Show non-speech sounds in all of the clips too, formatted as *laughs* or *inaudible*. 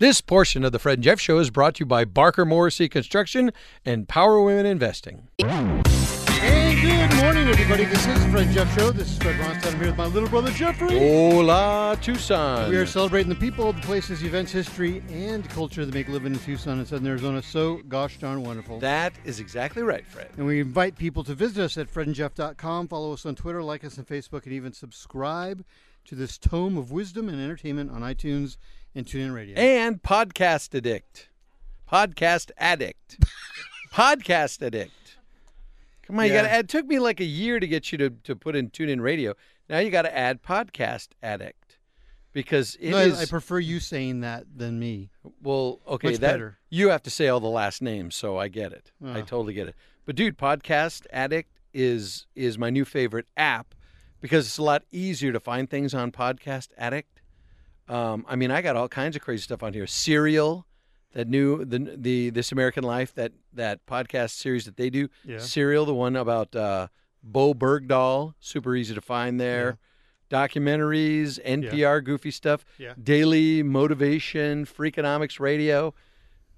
This portion of the Fred and Jeff Show is brought to you by Barker Morrissey Construction and Power Women Investing. Hey, good morning, everybody. This is the Fred and Jeff Show. This is Fred Ronstadt. I'm here with my little brother Jeffrey. Hola, Tucson. We are celebrating the people, the places, the events, history, and culture that make living in Tucson and Southern Arizona so gosh darn wonderful. That is exactly right, Fred. and we invite people to visit us at fredandjeff.com, follow us on Twitter, like us on Facebook, and even subscribe to this tome of wisdom and entertainment on iTunes and TuneIn Radio. And Podcast Addict. Podcast Addict. *laughs* Podcast Addict. Come on, you got to add. It took me like a year to get you to, to put in TuneIn Radio. Now you got to add Podcast Addict because it No, is I, prefer you saying that than me. Well, okay, Much that better. you have to say all the last names, so I get it. I Oh. totally get it. But dude, Podcast Addict is is my new favorite app because it's a lot easier to find things on Podcast Addict. Um, I mean, I got all kinds of crazy stuff on here. Serial, that new the the This American Life that that podcast series that they do. Yeah. Serial, the one about uh, Bowe Bergdahl, super easy to find there. Documentaries, NPR, goofy stuff Yeah. daily motivation, Freakonomics Radio,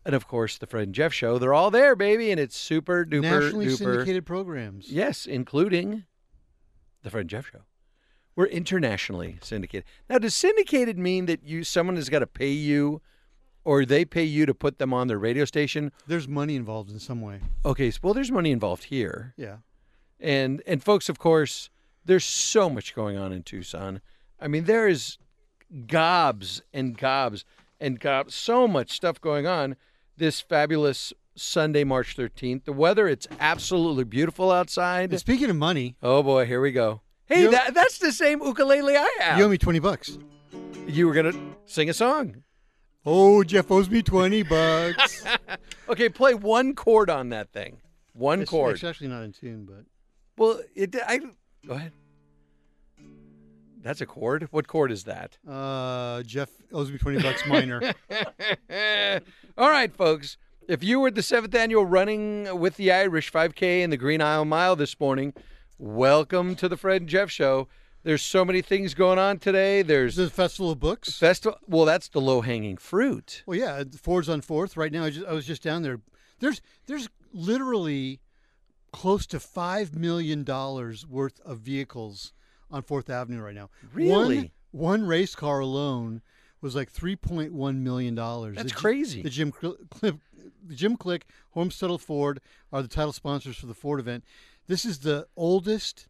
and of course the Fred and Jeff Show. They're all there, baby, and it's super duper Nationally duper. syndicated programs. Yes, including the Fred and Jeff Show. We're internationally syndicated. Now, does syndicated mean that you someone has got to pay you, or they pay you to put them on their radio station? There's money involved in some way. Okay, so, well, there's money involved here. Yeah. and and folks of course there's so much going on in tucson i mean there is gobs and gobs and gobs so much stuff going on this fabulous sunday march 13th the weather it's absolutely beautiful outside And speaking of money, oh boy here we go hey that, that's the same ukulele i have you owe me 20 bucks. you were gonna sing a song Oh, Jeff owes me 20 bucks. *laughs* okay play one chord on that thing one It's, chord it's actually not in tune, but well it i go ahead that's a chord what chord is that uh, Jeff owes me 20 bucks minor. *laughs* All right, folks. If you were at the seventh annual Running with the Irish 5K in the Green Isle Mile this morning, welcome to the Fred and Jeff Show. There's so many things going on today. There's the festival of books. festival. Well, that's the low hanging fruit. Well, yeah, Ford's on Fourth right now. I, just, I was just down there. There's there's literally close to five million dollars worth of vehicles on Fourth Avenue right now. Really? One, one race car alone was like three point one million dollars. That's The crazy. The Jim Cl- Clip, the Jim Click, Homestead Ford are the title sponsors for the Ford event. This is the oldest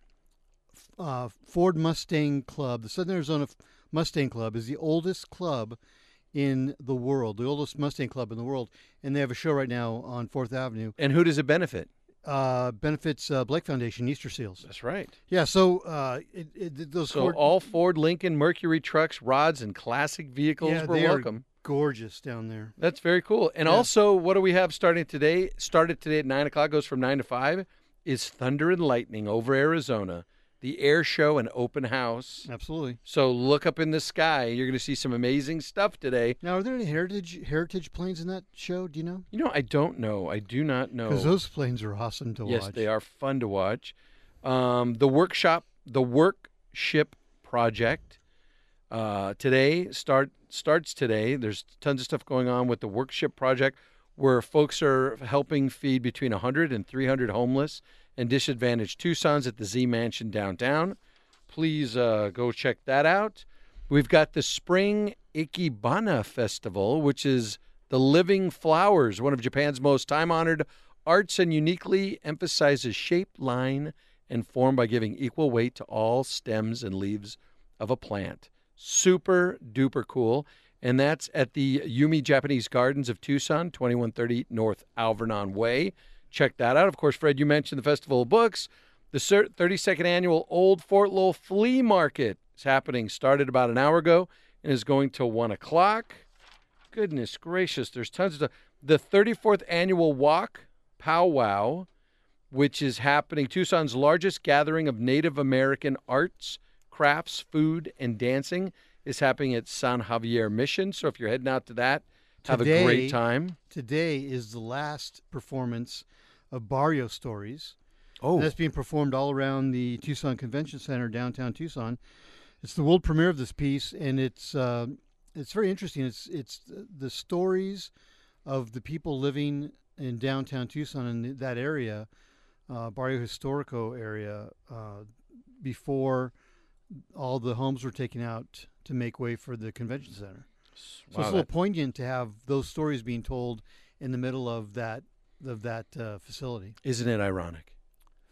uh, Ford Mustang Club. The Southern Arizona Mustang Club is the oldest club in the world, the oldest Mustang club in the world, and they have a show right now on Fourth Avenue. And who does it benefit? Uh, benefits uh, Blake Foundation, Easter Seals. That's right. Yeah, so uh, it, it, those So Ford, all Ford, Lincoln, Mercury trucks, rods, and classic vehicles yeah, were welcome. gorgeous down there. That's very cool. And Yeah. also, what do we have starting today? Started today at nine o'clock, goes from nine to five. Is Thunder and Lightning over Arizona, the air show and open house. Absolutely. So look up in the sky. You're going to see some amazing stuff today. Now, are there any heritage heritage planes in that show? Do you know? You know, I don't know. I do not know. Because those planes are awesome to yes, watch. they are fun to watch. Um, the workshop, the workship project, uh, today start starts today. There's tons of stuff going on with the workship project, where folks are helping feed between 100 and 300 homeless and disadvantaged Tucson's at the Z Mansion downtown. Please uh, go check that out. We've got the Spring Ikebana Festival, which is the Living Flowers, one of Japan's most time honored arts and uniquely emphasizes shape, line, and form by giving equal weight to all stems and leaves of a plant. Super duper cool. And that's at the Yume Japanese Gardens of Tucson, 2130 North Alvernon Way. Check that out. Of course, Fred, you mentioned the Festival of Books. The 32nd annual Old Fort Lowell Flea Market is happening. Started about an hour ago and is going till 1 o'clock. Goodness gracious, there's tons of stuff. The 34th annual Walk Powwow, which is happening, Tucson's largest gathering of Native American arts, crafts, food, and dancing, is happening at San Xavier Mission. So if you're heading out to that, have a great time. Today is the last performance of Barrio Stories. Oh, that's being performed all around the Tucson Convention Center, downtown Tucson. It's the world premiere of this piece, and it's uh, it's very interesting. It's it's the stories of the people living in downtown Tucson in that area, uh, Barrio Historico area, uh, before all the homes were taken out to make way for the convention center. So Wow, it's a little that- poignant to have those stories being told in the middle of that of that uh, facility. isn't it ironic?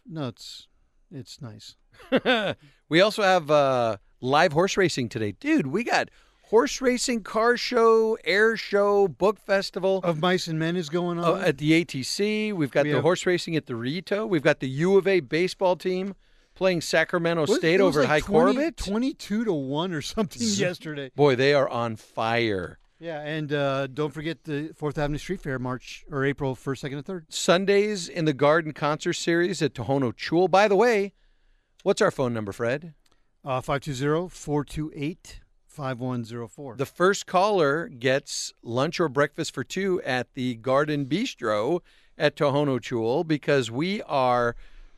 No, it's it's nice. *laughs* we also have uh, live horse racing today, dude. We got horse racing, car show, air show, book festival. Of Mice and Men is going on. Uh, at the ATC, we've got We the have- horse racing at the Rillito. We've got the U of A baseball team playing Sacramento What- State over at High 20 Corbett. 22 to 1 or something yesterday. Boy, they are on fire. Yeah, and uh, don't forget the Fourth Avenue Street Fair, March or April first, second, and third. Sundays in the Garden Concert Series at Tohono Chul. By the way, what's our phone number, Fred? Uh, 520-428-5104. The first caller gets lunch or breakfast for two at the Garden Bistro at Tohono Chul because we are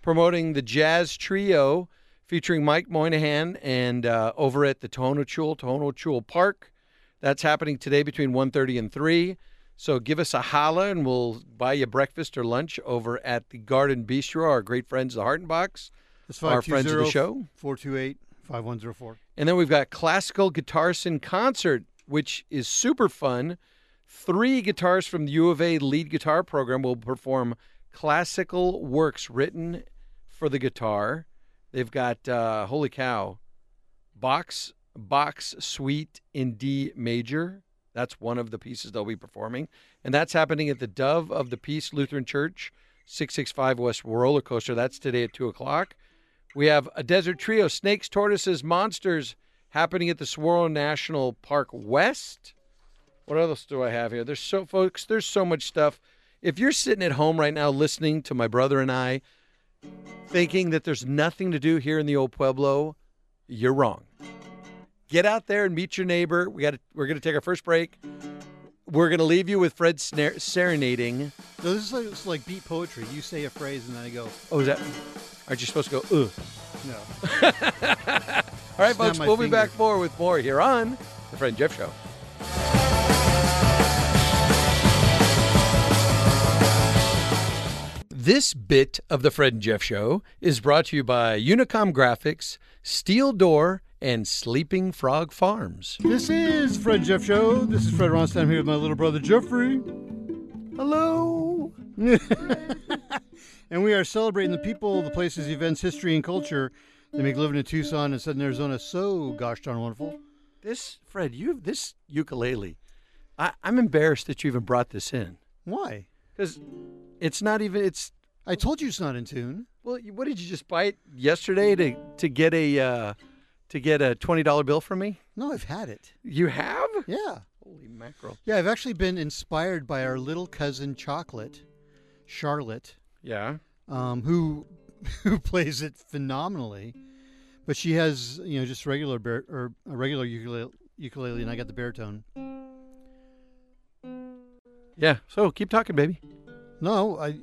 promoting the jazz trio featuring Mike Moynihan and uh, over at the Tohono Chul, Tohono Chul Park. That's happening today between 1.30 and 3. So give us a holla and we'll buy you breakfast or lunch over at the Garden Bistro, our great friends, the Heart and Box. That's our friends of the show. 428-5104. And then we've got Classical Guitars in Concert, which is super fun. Three guitars from the U of A lead guitar program will perform classical works written for the guitar. They've got, uh, holy cow, Bach's Bach's Suite in D major. That's one of the pieces they'll be performing. And that's happening at the Dove of the Peace Lutheran Church, 665 West Roller Coaster. That's today at 2 o'clock. We have a desert trio, snakes, tortoises, monsters, happening at the Saguaro National Park West. What else do I have here? There's so folks, there's so much stuff. If you're sitting at home right now listening to my brother and I thinking that there's nothing to do here in the old Pueblo, you're wrong. Get out there and meet your neighbor. We got to, we're going to take our first break. We're going to leave you with Fred snare, serenading. No, this is like, it's like beat poetry. You say a phrase and then I go, Oh, is that? Aren't you supposed to go? Ugh. no. *laughs* All right, Snap folks, we'll be back more with more here on the Fred and Jeff Show. This bit of the Fred and Jeff Show is brought to you by Unicom Graphics, Steel Door, and Sleeping Frog Farms. This is Fred and Jeff Show. This is Fred Ronstadt. I'm here with my little brother Jeffrey. Hello. *laughs* and we are celebrating the people, the places, events, history, and culture that make living in Tucson and Southern Arizona so gosh darn wonderful. This, Fred, you have this ukulele. I, I'm embarrassed that you even brought this in Why? because it's not even, it's I told you it's not in tune. Well, what did you just buy it yesterday to to get a uh, to get a twenty dollar bill from me? No, I've had it. You have? Yeah. Holy mackerel! Yeah, I've actually been inspired by our little cousin Chocolate, Charlotte, Yeah. um, who *laughs* who plays it phenomenally. But she has, you know, just regular bar- or a regular ukulele, ukulele, and I got the baritone. Yeah. So keep talking, baby. No, I,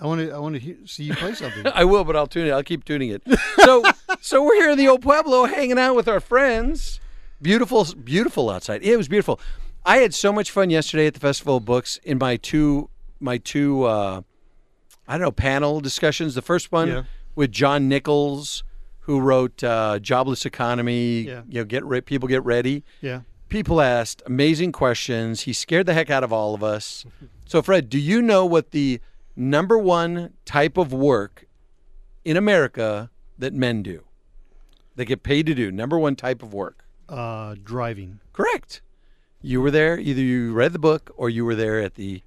I want to, I want to hear, see you play something. *laughs* I will, but I'll tune it. I'll keep tuning it. So *laughs* so we're here in the old Pueblo, hanging out with our friends. Beautiful, beautiful outside. It was beautiful. I had so much fun yesterday at the Festival of Books in my two my two uh, I don't know panel discussions. The first one Yeah. with John Nichols, who wrote uh, "Jobless Economy." Yeah. You know, get re- people get ready. yeah. People asked amazing questions. He scared the heck out of all of us. *laughs* So, Fred, do you know what the number one type of work in America that men do? They get paid to do number one type of work. Uh, driving. Correct. You were there. Either you read the book or you were there at the.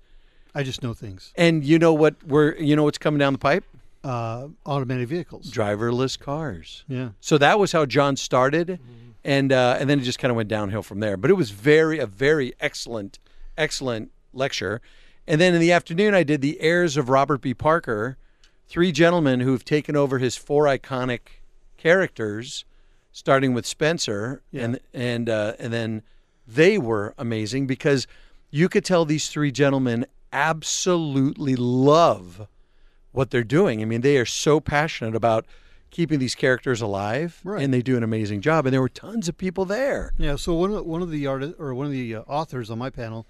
I just know things. And you know what? We're you know what's coming down the pipe? Uh, automated vehicles. Driverless cars. Yeah. So that was how John started, and uh, and then it just kind of went downhill from there. But it was very a very excellent excellent lecture. And then in the afternoon, I did the heirs of Robert B. Parker, three gentlemen who've taken over his four iconic characters, starting with Spenser, Yeah. and and uh, and then they were amazing because you could tell these three gentlemen absolutely love what they're doing. I mean, they are so passionate about keeping these characters alive, Right. and they do an amazing job. And there were tons of people there. Yeah. So one of one of the artists or one of the uh, authors on my panel,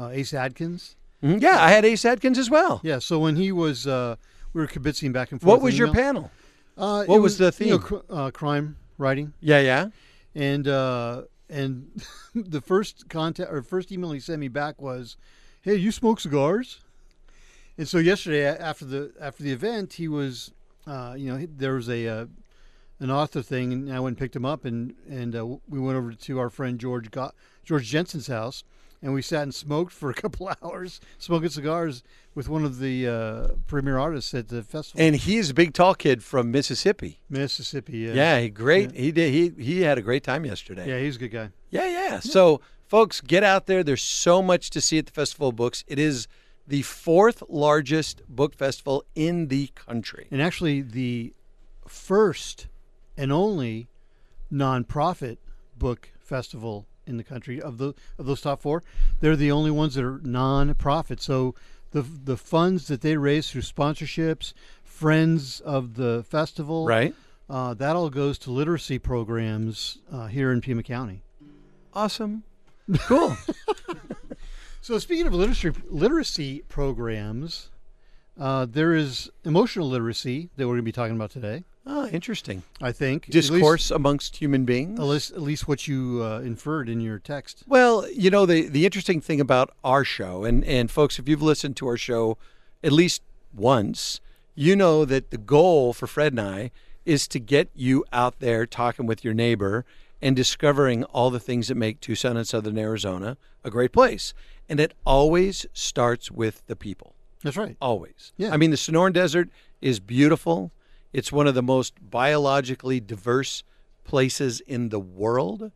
uh, Ace Atkins. Mhm. Yeah, I had Ace Atkins as well. Yeah. So when he was, uh, we were kibitzing back and forth. What was your email. panel? Uh, what it was the you know, theme? cr- uh, crime writing. Yeah, yeah. and uh, and *laughs* the first contact or first email he sent me back was, "Hey, you smoke cigars?" And so yesterday after the after the event, he was, uh, you know, there was a uh, an author thing, and I went and picked him up, and and uh, we went over to our friend George Go- George Jensen's house, and we sat and smoked for a *laughs* couple hours, smoking cigars with one of the uh, premier artists at the festival, And he's a big, tall kid from Mississippi. Mississippi. Yeah, Yeah, he great. He did. He he had a great time yesterday. yeah, he's a good guy. Yeah, yeah. So, folks, get out there. There's so much to see at the Festival of Books. It is the fourth largest book festival in the country. and actually the first and only nonprofit book festival in the country of the of those top four. They're the only ones that are nonprofit. So the the funds that they raise through sponsorships, friends of the festival, Right? Uh, that all goes to literacy programs uh, here in Pima County. Awesome. Cool. *laughs* So speaking of literacy literacy programs, uh, there is emotional literacy that we're going to be talking about today. Oh, interesting. I think At least- Discourse amongst human beings. At least, at least what you uh, inferred in your text. Well, you know the the interesting thing about our show, and and folks, if you've listened to our show at least once, you know that the goal for Fred and I is to get you out there talking with your neighbor and discovering all the things that make Tucson and Southern Arizona a great place. And it always starts with the people. That's right. Always. Yeah. I mean, the Sonoran Desert is beautiful. It's one of the most biologically diverse places in the world.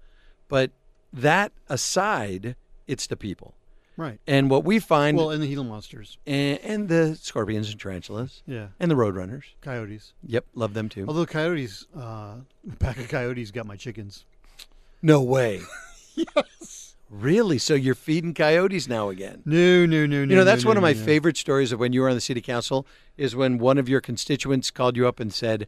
But that aside, it's the people. Right. And what we find, Well, and the Gila monsters. and, and the scorpions and tarantulas, Yeah. and the roadrunners. Coyotes. Yep, love them too. Although coyotes, uh, a *laughs* pack of coyotes got my chickens. No way. *laughs* Really? So you're feeding coyotes now again? No, no, no, no. You know, that's no, one of my no. favorite stories of when you were on the city council is when one of your constituents called you up and said,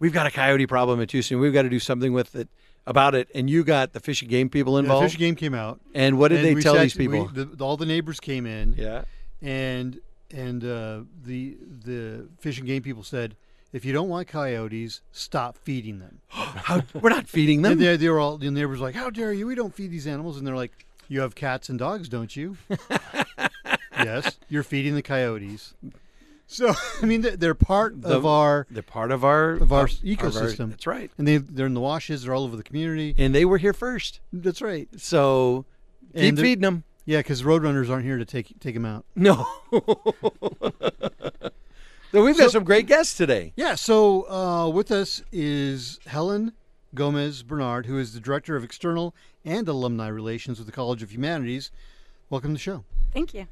"We've got a coyote problem at Tucson. We've got to do something with it about it." And you got the fish and game people Yeah, the involved. fish and game came out. and what did and they tell sat- these people? we- the, all the neighbors came in, yeah. and and uh, the the fish and game people said, if you don't want coyotes, stop feeding them. *gasps* How, we're not feeding them. And they, they were all the neighbors like, how dare you? We don't feed these animals. And they're like, you have cats and dogs, don't you? *laughs* yes, you're feeding the coyotes. *laughs* So I mean, they're- they're part The- of our They're part of our Of our our- ecosystem. that's right. and they they're in the washes. They're all over the community. And they were here first, That's right. so keep feeding them. Yeah, because roadrunners aren't here to take take them out. No. *laughs* so we've So- got some great guests today. Yeah. So uh, with us is Helen Gomez Bernard, who is the director of external and alumni relations with the College of Humanities. Welcome to the show. Thank you.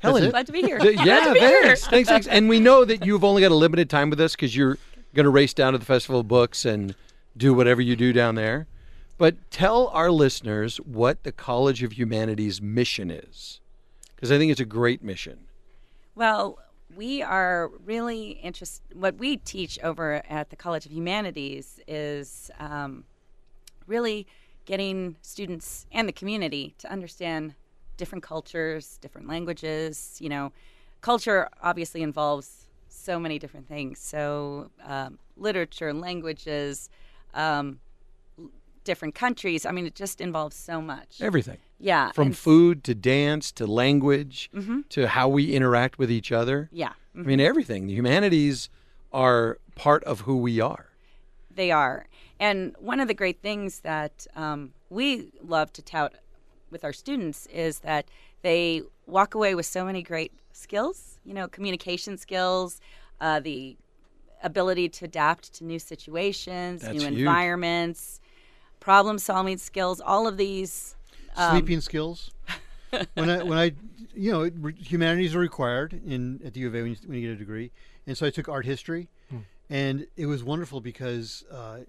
Helen. Glad to be here. Yeah, to be here. thanks, thanks, thanks. And we know that you've only got a limited time with us because you're going to race down to the Festival of Books and do whatever you do down there. But tell our listeners what the College of Humanities mission is, because I think it's a great mission. Well, we are really interested. What we teach over at the College of Humanities is um, really getting students and the community to understand different cultures, different languages. You know, culture obviously involves so many different things. So, um, literature, languages, um, different countries. I mean, it just involves so much. Everything Yeah. from food to dance to language Mhm. to how we interact with each other. Yeah. I mean, everything. The humanities are part of who we are. They are. And one of the great things that um, we love to tout with our students is that they walk away with so many great skills, you know, communication skills, uh, the ability to adapt to new situations, That's new environments, problem solving skills, all of these. um, Sleeping skills. *laughs* when I when I you know re- humanities are required in at the U of A when you, when you get a degree, and so I took art history, and it was wonderful because uh,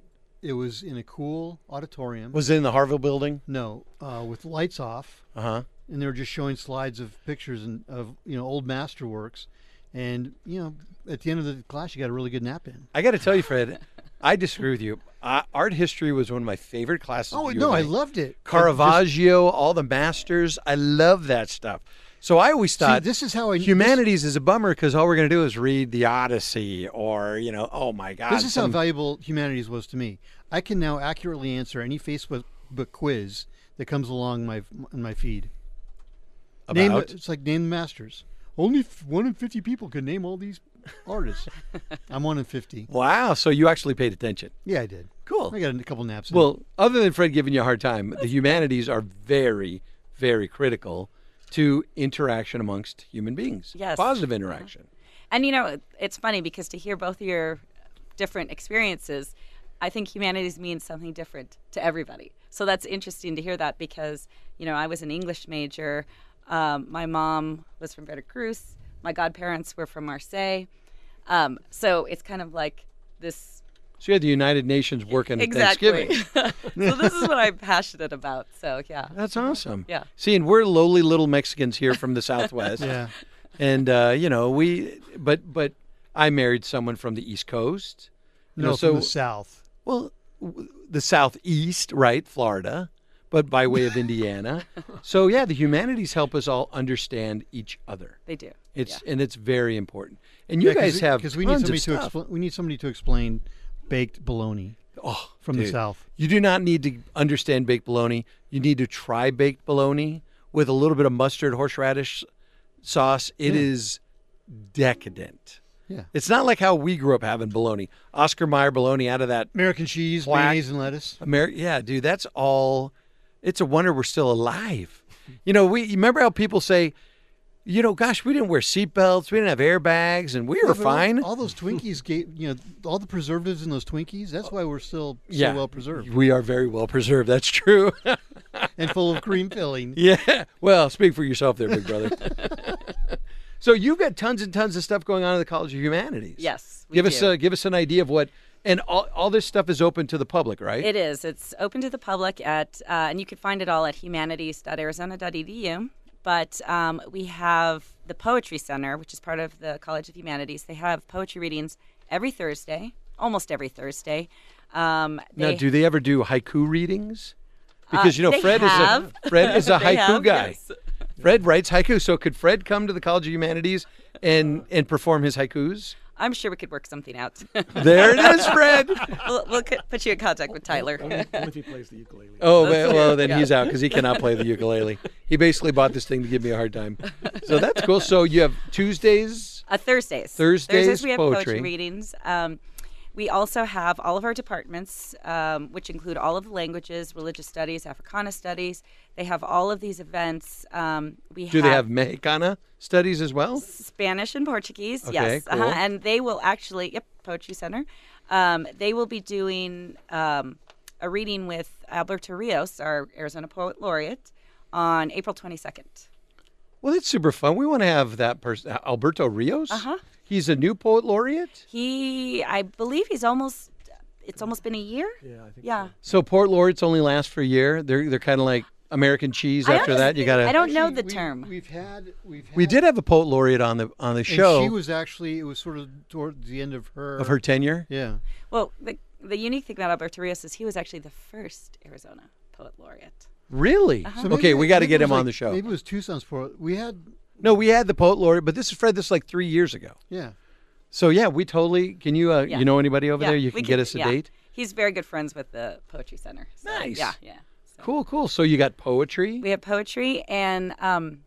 it was in a cool auditorium. Was it in the Harvill building? no, uh, with lights off, Uh huh. and they were just showing slides of pictures and of you know old masterworks, and you know, at the end of the class, you got a really good nap in. I got to tell you, Fred, I disagree with you. Uh, art history was one of my favorite classes. Oh no, I loved it. I just- Caravaggio, all the masters. I love that stuff. So I always See, thought this is how I humanities is a bummer because all we're going to do is read the Odyssey or you know, oh my God, This is how valuable humanities was to me. I can now accurately answer any Facebook quiz that comes along my my feed. Name about. the- it's like name the masters. Only f- one in fifty people can name all these artists. I'm one in fifty. Wow, so you actually paid attention. Yeah, I did. Cool. I got a couple naps. in. Well, other than Fred giving you a hard time, the humanities are very, very critical to interaction amongst human beings. Yes. Positive interaction. And you know, it's funny because to hear both of your different experiences, I think humanities means something different to everybody. So that's interesting to hear that because you know I was an English major. Um, my mom was from Veracruz. My godparents were from Marseille. Um, so it's kind of like this So you had the United Nations working at exactly. Thanksgiving. *laughs* so this is what I'm passionate about. So yeah, That's awesome. Yeah. See, and we're lowly little Mexicans here from the Southwest. *laughs* yeah, And uh, you know, we but but I married someone from the East Coast. You no, know, from so the south. well, w- the Southeast, right, Florida, but by way of *laughs* Indiana. so yeah, the humanities help us all understand each other. they do. It's and it's very important. And you Yeah, 'cause guys we, have because we need somebody to stuff. explain. We need somebody to explain baked bologna oh, from the south. You do not need to understand baked bologna. You need to try baked bologna with a little bit of mustard, horseradish sauce. It is decadent. Yeah. It's not like how we grew up having bologna. Oscar Mayer bologna out of that American cheese, Plaque. mayonnaise, and lettuce. Ameri- yeah, dude, that's all. It's a wonder we're still alive. You know, we you remember how people say, you know, gosh, we didn't wear seatbelts, we didn't have airbags, and we were Yeah, but all- fine. All, those Twinkies gave you know all the preservatives in those Twinkies. That's why we're still so yeah, well preserved We are very well preserved. That's true. *laughs* and full of cream filling. yeah. Well, speak for yourself, there, big brother. *laughs* so you've got tons and tons of stuff going on in the College of Humanities. Yes. we Give us a, give us an idea of what, and all, all this stuff is open to the public, right? It is. It's open to the public at, uh, and you can find it all at humanities.arizona.edu. But um, we have the Poetry Center, which is part of the College of Humanities. They have poetry readings every Thursday, almost every Thursday. Um, now, do they ever do haiku readings? Because you know Fred have. is a Fred is a *laughs* haiku have, guy. yes. Fred writes haiku. So could Fred come to the College of Humanities and and perform his haikus? I'm sure we could work something out. *laughs* There it is, Fred. *laughs* we'll, we'll c- put you in contact with Tyler. Only if he plays the ukulele. Oh That's well, well then yeah. he's out because he cannot play the ukulele. He basically bought this thing to give me a hard time. So that's cool. So you have Tuesdays. Uh, Thursdays. Thursdays, Thursdays we have poetry. poetry, readings. Um, we also have all of our departments, um, which include all of the languages, religious studies, Africana studies. They have all of these events. Um, we Do they have Mexicana studies as well? Spanish and Portuguese, Okay, yes. cool. Uh-huh. And they will actually, yep, Poetry Center. Um, they will be doing um, a reading with Alberto Rios, our Arizona Poet Laureate, on April 22nd. Well, that's super fun. We want to have that person, Alberto Rios. Uh-huh. He's a new poet laureate. He, I believe he's almost, it's almost been a year. Yeah, I think Yeah. So poet laureates only last for a year. They're they're kind of like American cheese. I After that, you gotta. I don't know the we- term. We've had we've had, we did have a poet laureate on the on the and show she was actually it was sort of toward the end of her of her tenure. Yeah. Well, the, the unique thing about Alberto Rios is he was actually the first Arizona Poet Laureate. Really? Uh-huh. So maybe Okay, we got to get him was on the show. Maybe it was Tucson's for we had No, we had the poet laureate, but this is Fred. This is like three years ago. yeah. So yeah, we totally. Can you uh, Yeah. you know anybody over Yeah, there? You we can get us a yeah. date. He's very good friends with the Poetry Center. So, Nice. Yeah, yeah. So Cool, cool. So you got poetry. We have poetry, and um,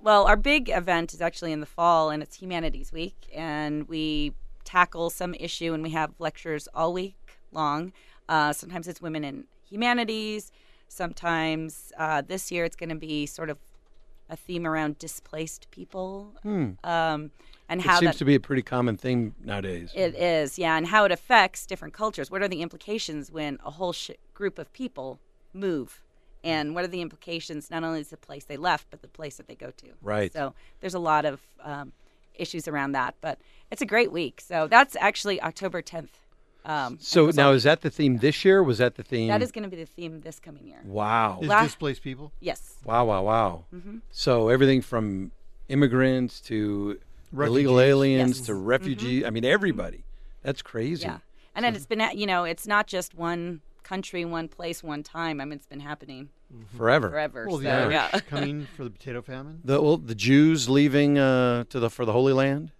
well, our big event is actually in the fall, and it's Humanities Week, and we tackle some issue, and we have lectures all week long. Uh, sometimes it's women in humanities. Sometimes uh, this year it's going to be sort of a theme around displaced people, um, and how It seems that to be a pretty common theme nowadays. it is, yeah, and how it affects different cultures. What are the implications when a whole sh- group of people move? And what are the implications, not only is the place they left, but the place that they go to? Right. So there's a lot of um, issues around that, but it's a great week. So that's actually October 10th. Um, so now is that the theme this year? Was that the theme? that is going to be the theme this coming year. wow. Is La- displaced people. Yes. Wow, wow, wow. Mm-hmm. So everything from immigrants to illegal aliens Yes. Mm-hmm. to refugee. I mean, everybody. That's crazy. Yeah, and then it's been you know it's not just one country, one place, one time. I mean, it's been happening Forever. forever. Well, so the Irish yeah. *laughs* coming *laughs* for the potato famine. The well, the Jews leaving uh, to the for the Holy Land.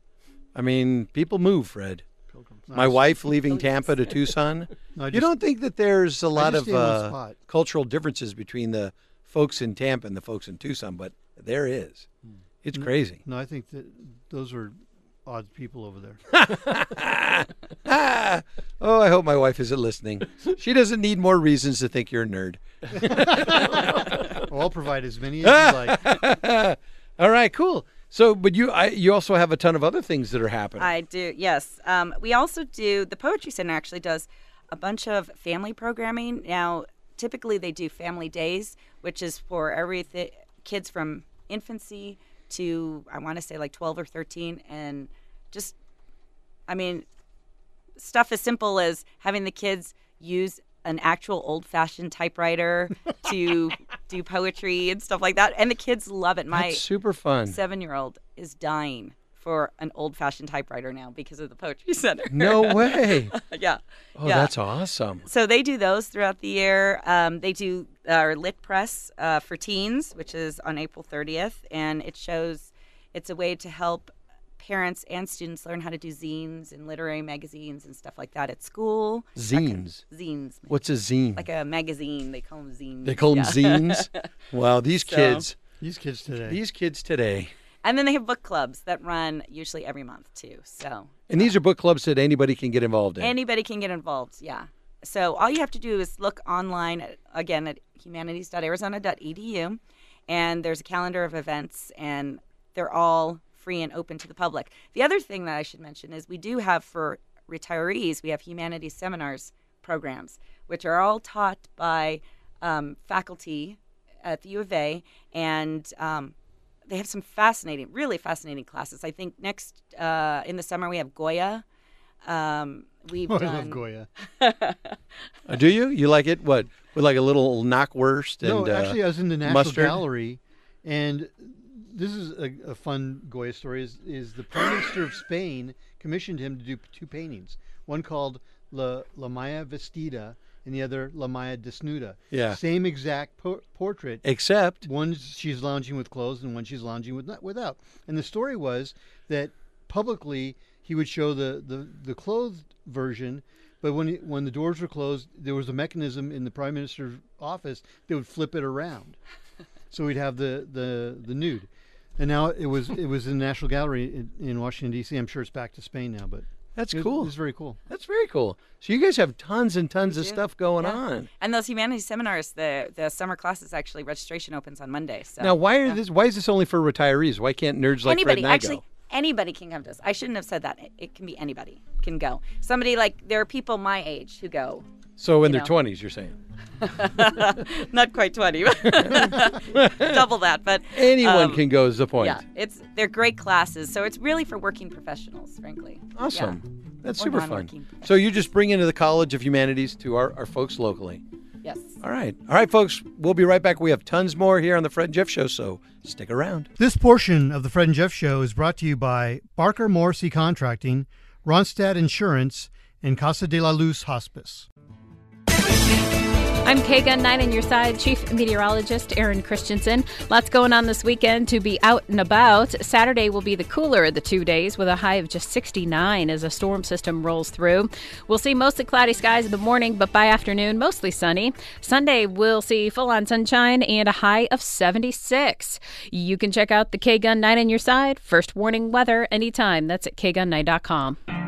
I mean, people move, Fred. My wife leaving *laughs* Tampa to Tucson. No, I you just- don't think that there's a lot just of stay in one uh, spot. cultural differences between the folks in Tampa and the folks in Tucson, but there is. Hmm. It's crazy. No, I think that those are odd people over there. Ah, *laughs* oh, I hope my wife isn't listening. She doesn't need more reasons to think you're a nerd. *laughs* well, I'll provide as many as you like. All right, cool. So, but you, I, you also have a ton of other things that are happening. I do, yes. Um, we also do, the Poetry Center actually does a bunch of family programming. Now, typically they do family days, which is for everything, kids from infancy to, I want to say like 12 or 13. And just, I mean, stuff as simple as having the kids use an actual old fashioned typewriter *laughs* to do poetry and stuff like that. And the kids love it. My That's super fun. seven year old is dying for an old fashioned typewriter now because of the Poetry *laughs* Center. No way. *laughs* yeah. Oh, yeah. that's awesome. So they do those throughout the year. Um, they do our Lit Press uh, for teens, which is on April 30th, and it shows it's a way to help parents and students learn how to do zines and literary magazines and stuff like that at school. Zines. Zines, What's a zine? like a magazine. They call them zines. they call them Yeah. zines. *laughs* Wow, these So- kids, These kids today. these kids today. And then they have book clubs that run usually every month too. So And these are book clubs that anybody can get involved in. Anybody can get involved, yeah. So all you have to do is look online at, again at humanities.arizona.edu, and there's a calendar of events, and they're all free and open to the public. The other thing that I should mention is we do have for retirees, we have humanities seminars programs, which are all taught by um, faculty at the U of A, and um, they have some fascinating, really fascinating classes. I think next uh, in the summer we have Goya. Um, we've Oh, *laughs* I love Goya. *laughs* Uh, do you? You like it? What? With like a little knockwurst and no, uh, actually, I was in the National mustard? Gallery, and this is a, a fun Goya story. Is, is the Prime Minister of Spain commissioned him to do two paintings, one called La, La Maja Vestida and the other La Maja Desnuda. Yeah. Same exact po- portrait. except One she's lounging with clothes, and one she's lounging with not, without. And the story was that publicly he would show the, the, the clothed version, but when he, when the doors were closed, there was a mechanism in the prime minister's office that would flip it around, *laughs* so we'd have the, the, the nude. And now it was it was in the National Gallery in, in Washington D.C. I'm sure it's back to Spain now, but that's it, cool. It's very cool. That's very cool. So you guys have tons and tons of do. stuff going Yeah. on. And those humanities seminars, the the summer classes actually registration opens on Monday. So Now, why are this? Why is this only for retirees? Why can't nerds like Fred anybody and I actually go? anybody can come to this. I shouldn't have said that. It, it can be anybody can go. Somebody like there are people my age who go. So in their know. twenties, you're saying *laughs* Not quite twenty, *laughs* double that. But anyone um, can go. Is the point? Yeah, it's they're great classes. So it's really for working professionals, frankly. Awesome. That's Or super fun. So you just bring into the College of Humanities to our, our folks locally. Yes. All right. All right, folks. We'll be right back. We have tons more here on the Fred and Jeff Show, so stick around. This portion of the Fred and Jeff Show is brought to you by Barker Morrissey Contracting, Ronstadt Insurance, and Casa de la Luz Hospice. I'm K-Gun 9 on your side, Chief Meteorologist Aaron Christensen. Lots going on this weekend to be out and about. Saturday will be the cooler of the two days with a high of just 69 as a storm system rolls through. We'll see mostly cloudy skies in the morning, but by afternoon, mostly sunny. Sunday, we'll see full on sunshine and a high of 76. You can check out the K-Gun 9 on your side, first warning weather anytime. That's at kgun9.com.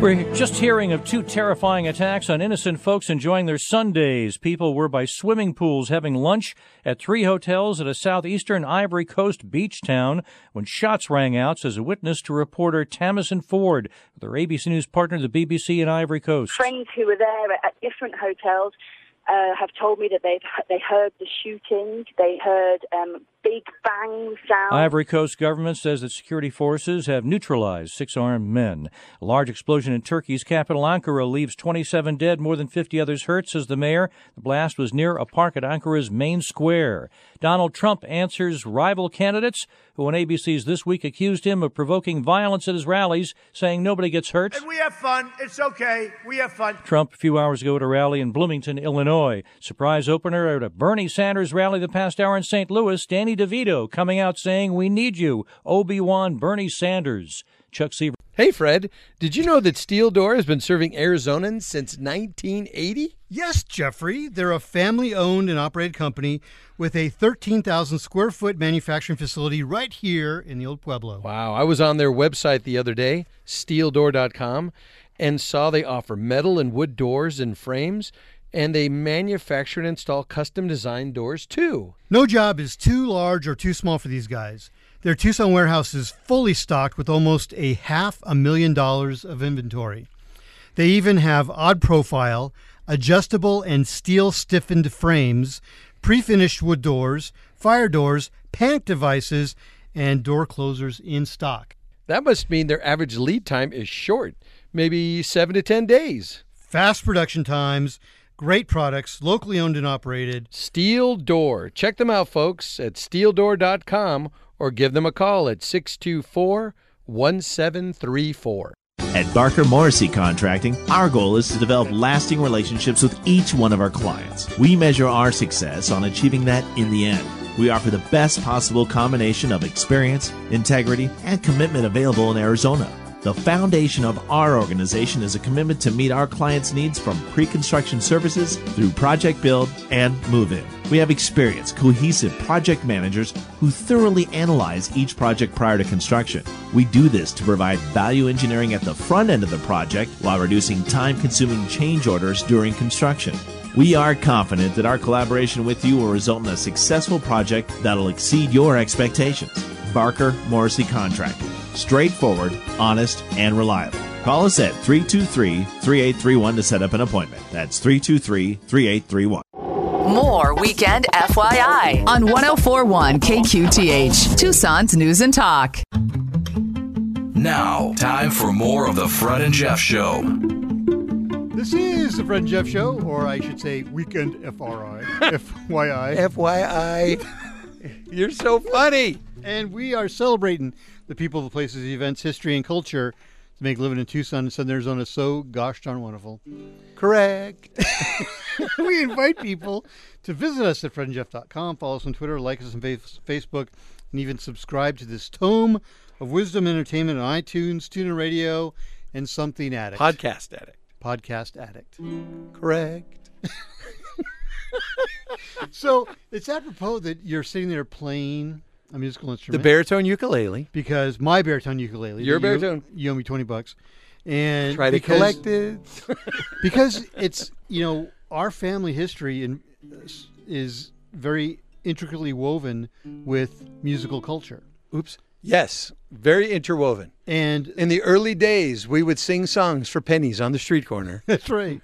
We're just hearing of two terrifying attacks on innocent folks enjoying their Sundays. People were by swimming pools having lunch at three hotels at a southeastern Ivory Coast beach town when shots rang out, says a witness to reporter Tamasin Ford, our ABC News partner, the BBC in Ivory Coast. friends who were there at different hotels uh, have told me that they've they heard the shooting, they heard um, big bang sound. Ivory Coast government says that security forces have neutralized six armed men. A large explosion in Turkey's capital Ankara leaves 27 dead, more than 50 others hurt, says the mayor. The blast was near a park at Ankara's main square. Donald Trump answers rival candidates who on ABC's This Week accused him of provoking violence at his rallies, saying nobody gets hurt. And we have fun. It's okay. We have fun. Trump a few hours ago at a rally in Bloomington, Illinois. Surprise opener at a Bernie Sanders rally the past hour in St. Louis. Danny DeVito coming out saying, We need you. Obi Wan Bernie Sanders. Chuck Seaver. Hey, Fred, did you know that Steel Door has been serving Arizonans since 1980? Yes, Jeffrey. They're a family owned and operated company with a 13,000 square foot manufacturing facility right here in the Old Pueblo. Wow, I was on their website the other day, steeldoor.com, and saw they offer metal and wood doors and frames, and they manufacture and install custom designed doors too. No job is too large or too small for these guys. Their Tucson warehouse is fully stocked with almost a half a million dollars of inventory. They even have odd profile, adjustable and steel stiffened frames, pre finished wood doors, fire doors, panic devices, and door closers in stock. That must mean their average lead time is short, maybe seven to 10 days. Fast production times, great products, locally owned and operated. Steel Door. Check them out, folks, at steeldoor.com or give them a call at 624 1734. At Barker Morrissey Contracting, our goal is to develop lasting relationships with each one of our clients. We measure our success on achieving that in the end. We offer the best possible combination of experience, integrity, and commitment available in Arizona. The foundation of our organization is a commitment to meet our clients' needs from pre construction services through project build and move in. We have experienced, cohesive project managers who thoroughly analyze each project prior to construction. We do this to provide value engineering at the front end of the project while reducing time consuming change orders during construction. We are confident that our collaboration with you will result in a successful project that'll exceed your expectations. Barker Morrissey Contracting. Straightforward, honest, and reliable. Call us at 323 3831 to set up an appointment. That's 323 3831. More Weekend FYI on 1041 KQTH, Tucson's News and Talk. Now, time for more of the Fred and Jeff Show. This is the Fred and Jeff Show, or I should say Weekend FRI, FYI. FYI. You're so funny. And we are celebrating the people, the places, the events, history, and culture to make living in Tucson and Southern Arizona so gosh darn wonderful. Correct. *laughs* we invite people to visit us at fredandjeff.com, follow us on Twitter, like us on Facebook, and even subscribe to this tome of wisdom entertainment on iTunes, TuneIn Radio, and Something Addict. Podcast addict. Podcast Addict. Correct. *laughs* So it's apropos that you're sitting there playing a musical instrument. The baritone ukulele. because my baritone ukulele. Your that you- baritone. You, owe me twenty bucks, and Try to because, collect it. *laughs* because it's you know our family history and is very intricately woven with musical culture. Oops. Yes, very interwoven. And In the early days, we would sing songs for pennies on the street corner. *laughs* that's right.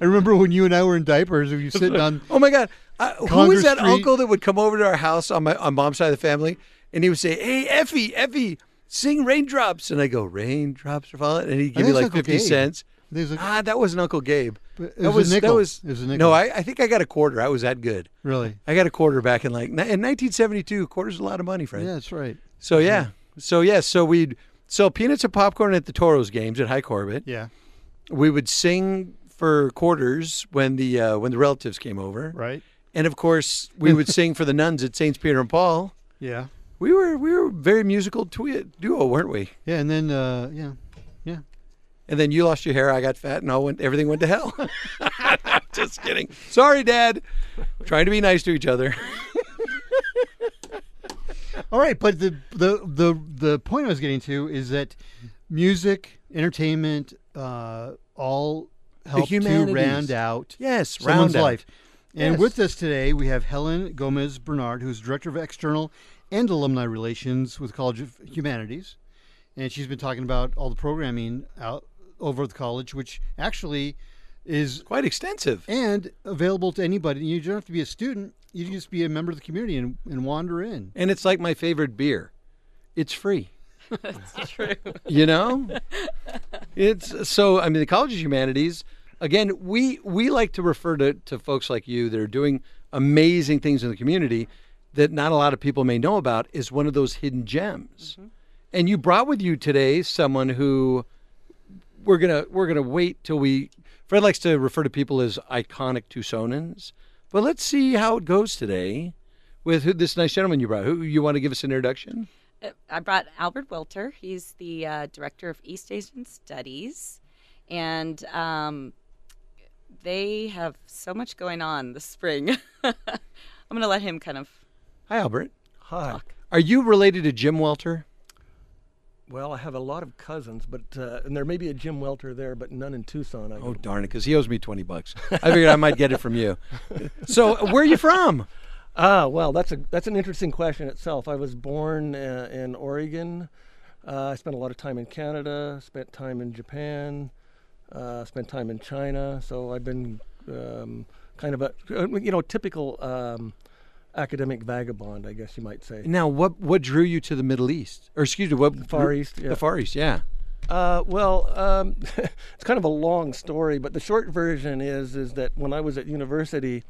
I remember when you and I were in diapers, we were sitting on. Oh my God! Uh, who was that Street. uncle that would come over to our house on my on mom's side of the family, and he would say, "Hey, Effie, Effie, sing raindrops," and I go, "Raindrops are falling," and he'd give me like Uncle fifty Gabe. cents. A, Ah, that wasn't Uncle Gabe. But it that was nickel. That was, It was a nickel. No, I, I think I got a quarter. I was that good. really. I got a quarter back in like in 1972. Quarter's a lot of money, friend. Yeah, that's right. So yeah, so yeah, so we'd sell peanuts and popcorn at the Toros games at Hi Corbett. Yeah, We would sing for quarters when the uh, when the relatives came over, right. And of course we would sing for the nuns at Saints Peter and Paul. Yeah, We were we were very musical twi- duo, weren't we? yeah, and then uh, yeah, yeah. And then you lost your hair, I got fat, and all went everything went to hell. *laughs* Just kidding. Sorry, Dad. Trying to be nice to each other. *laughs* All right, but the the the the point I was getting to is that music, entertainment, uh, all help to round out Yes, someone's round out. life. And Yes. with us today, we have Helen Gomez Bernard, who's director of external and alumni relations with College of Humanities, and she's been talking about all the programming out over at the college, which actually is Quite extensive. and available to anybody. You don't have to be a student. You can just be a member of the community and, and wander in. And it's like my favorite beer. It's free. *laughs* That's true. You know? It's so I mean the College of Humanities, again, we we like to refer to, to folks like you that are doing amazing things in the community that not a lot of people may know about is one of those hidden gems. And you brought with you today someone who we're gonna we're gonna wait till we Fred likes to refer to people as iconic Tucsonans. But let's see how it goes today with who, this nice gentleman you brought. Who you want to give us an introduction? Uh, I brought Albert Welter. He's the uh, director of East Asian Studies, and um, they have so much going on this spring. *laughs* I'm going to let him kind of. Hi, Albert. Hi. Are you related to Jim Welter? Well, I have a lot of cousins, but uh, and there may be a Jim Welter there, but none in Tucson. I Oh don't. darn it, because he owes me twenty bucks. I figured I might get it from you. *laughs* So, where are you from? Ah, well, that's a that's an interesting question itself. I was born uh, in Oregon. Uh, I spent a lot of time in Canada. Spent time in Japan. Uh, spent time in China. So I've been um, kind of a you know typical um, academic vagabond, I guess you might say. Now, what what drew you to the Middle East, or excuse me, what Far East, yeah. The Far East, yeah. Uh, well, um, *laughs* it's kind of a long story, but the short version is is that when I was at university,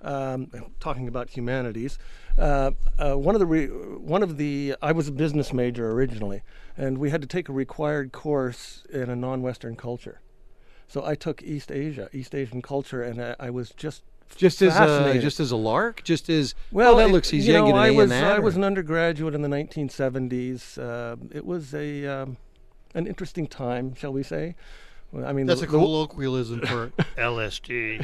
um, talking about humanities, uh, uh, one of the re- one of the I was a business major originally, and we had to take a required course in a non-Western culture. So I took East Asia, East Asian culture, and I, I was just Just as a just as a lark, just as Well, oh, that it- looks he's you getting know, an I A was in that. I was an undergraduate in the 1970s. Uh, it was a um, an interesting time, shall we say? Well, I mean, That's the, a the- colloquialism for *laughs* LSD.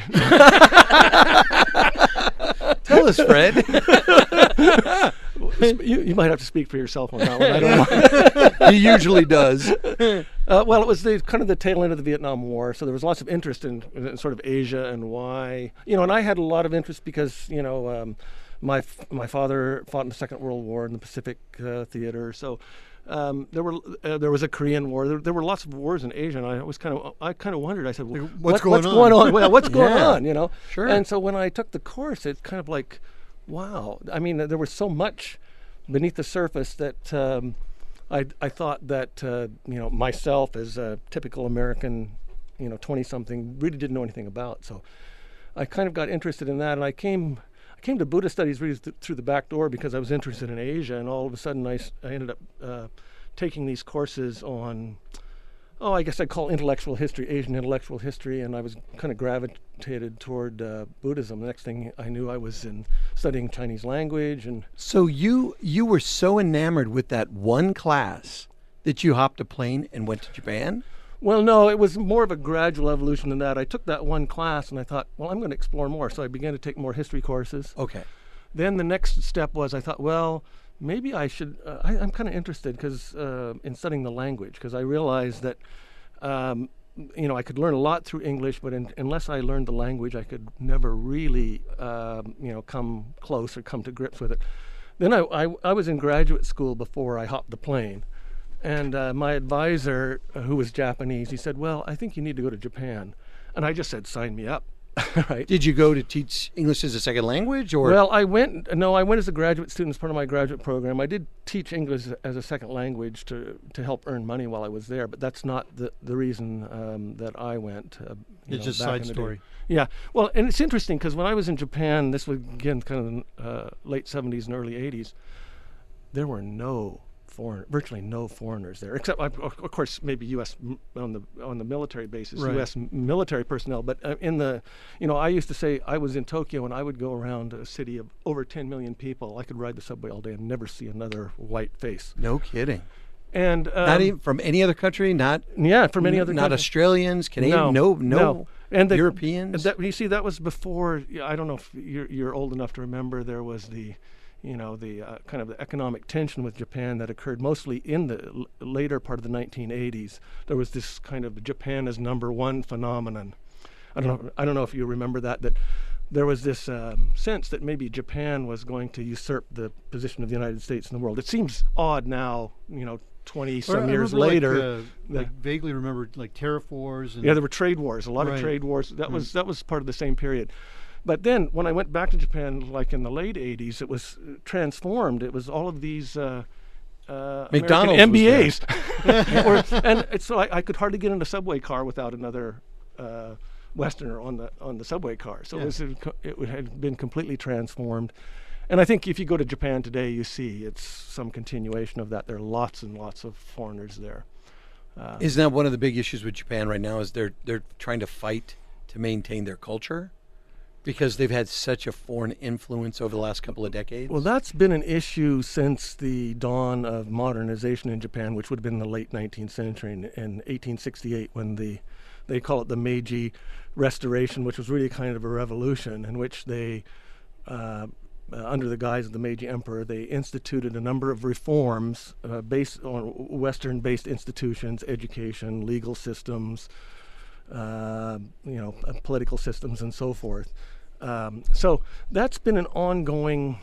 Tell us, Fred. *laughs* you, you might have to speak for yourself on that one. I don't know. *laughs* he usually does. *laughs* Uh, well, it was the kind of the tail end of the Vietnam War, so there was lots of interest in, in sort of Asia and why you know, and I had a lot of interest because you know um, my f- my father fought in the Second World War in the Pacific uh, theater, so. Um, there were uh, there was a Korean War. There, there were lots of wars in Asia, and I was kind of I kind of wondered. I said, well, what's what- going what's on?" going on? Well, what's *laughs* going Yeah. on? You know. Sure. And so when I took the course, it's kind of like, wow. I mean, there was so much beneath the surface that um, I, I thought that uh, you know myself as a typical American, you know, twenty something really didn't know anything about. So I kind of got interested in that, and I came I came to Buddhist studies really th- through the back door because I was interested in Asia, and all of a sudden I, I ended up uh, taking these courses on. Oh, I guess I'd call intellectual history, Asian intellectual history, and I was kind of gravitated toward uh, Buddhism. The next thing I knew, I was in studying Chinese language, and So you you were so enamored with that one class that you hopped a plane and went to Japan. Well, no, it was more of a gradual evolution than that. I took that one class and I thought, well, I'm going to explore more. So I began to take more history courses. Okay. Then the next step was I thought, well, maybe I should. Uh, I, I'm kind of interested because uh, in studying the language because I realized that. Um, you know, I could learn a lot through English, but in, unless I learned the language, I could never really, um, you know, come close or come to grips with it. Then I, I, I was in graduate school before I hopped the plane. And uh, my advisor, uh, who was Japanese, he said, Well, I think you need to go to Japan. And I just said, Sign me up. *laughs* right. Did you go to teach English as a second language, or Well, I went. No, I went as a graduate student as part of my graduate program. I did teach English as a second language to to help earn money while I was there, but that's not the the reason um, that I went. Uh, It's know, just side in the day. story. Yeah. Well, and it's interesting because when I was in Japan, this was again kind of uh, late '70s and early '80s. There were no foreign, virtually no foreigners there, except of course maybe U.S. on the on the military basis, Right. U.S. military personnel. But uh, in the, you know, I used to say I was in Tokyo and I would go around a city of over 10 million people. I could ride the subway all day and never see another white face. no kidding? And um, not even from any other country. Not yeah, from any other Not country. Australians, Canadian. No, no. And the, Europeans. That, you see, that was before. I don't know if you're, you're old enough to remember. There was the, you know, the uh, kind of the economic tension with Japan that occurred mostly in the l- later part of the 1980s. There was this kind of Japan as number one phenomenon. I don't know. I don't know if you remember that. That there was this um, sense that maybe Japan was going to usurp the position of the United States in the world. It seems odd now. You know, 20 some years later. like, uh, the- like vaguely remember like tariff wars. And yeah, there were trade wars, a lot Right. of trade wars. That was that was part of the same period. But then when I went back to Japan, like in the late '80s, it was uh, transformed. It was all of these. Uh, uh, McDonald's American MBAs, *laughs* Or- and so I, I could hardly get in a subway car without another uh, Westerner on the on the subway car. So Yeah. it, was, it had been completely transformed. And I think if you go to Japan today, you see it's some continuation of that. There are lots and lots of foreigners there. Uh, Isn't that one of the big issues with Japan right now? Is they're they're trying to fight to maintain their culture because they've had such a foreign influence over the last couple of decades. Well, that's been an issue since the dawn of modernization in Japan, which would have been the late 19th century, in, in 1868, when the they call it the Meiji Restoration, which was really kind of a revolution in which they, uh, uh, under the guise of the Meiji Emperor, they instituted a number of reforms uh, based on Western-based institutions, education, legal systems, uh, you know, uh, political systems and so forth. Um, so that's been an ongoing